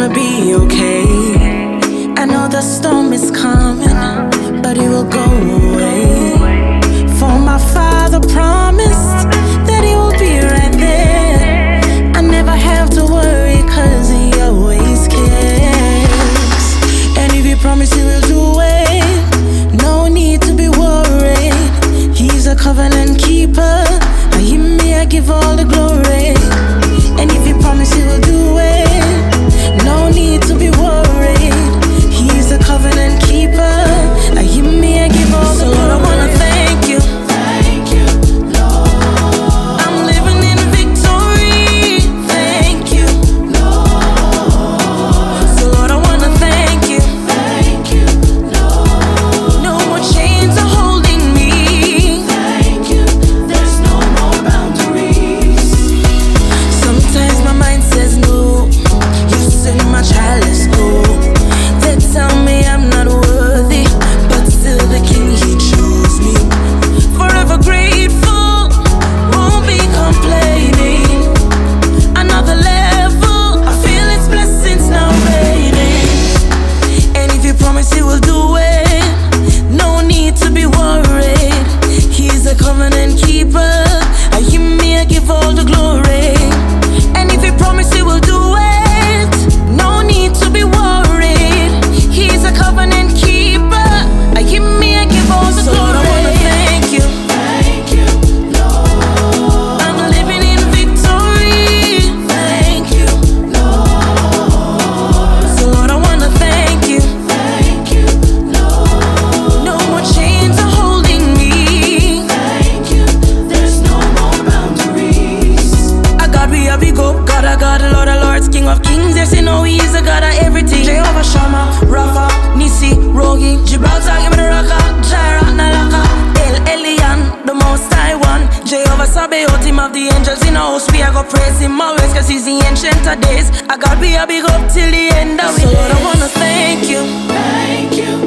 gonna be okay. I know the storm is coming, but it will go away. For my father promised that he will be right there. I never have to worry, cause he always cares. And if he promised he will do it, no need to be worried. He's a covenant keeper. I hear me, I give all God, of God, Lord of Lords, King of Kings. Yes, you know He is the God of everything. Jehovah Shammah, Rafa, Nissi, Rogi, Gibraltar, Imanaraka, Jireh, Nalaka, El Elyon, the Most High One. Jehovah Sabaoth, Him of the angels you know. We are go praise Him always, cause He's the ancient of days. I God, be a big up till the end of it. So Lord, I wanna thank you. Thank you.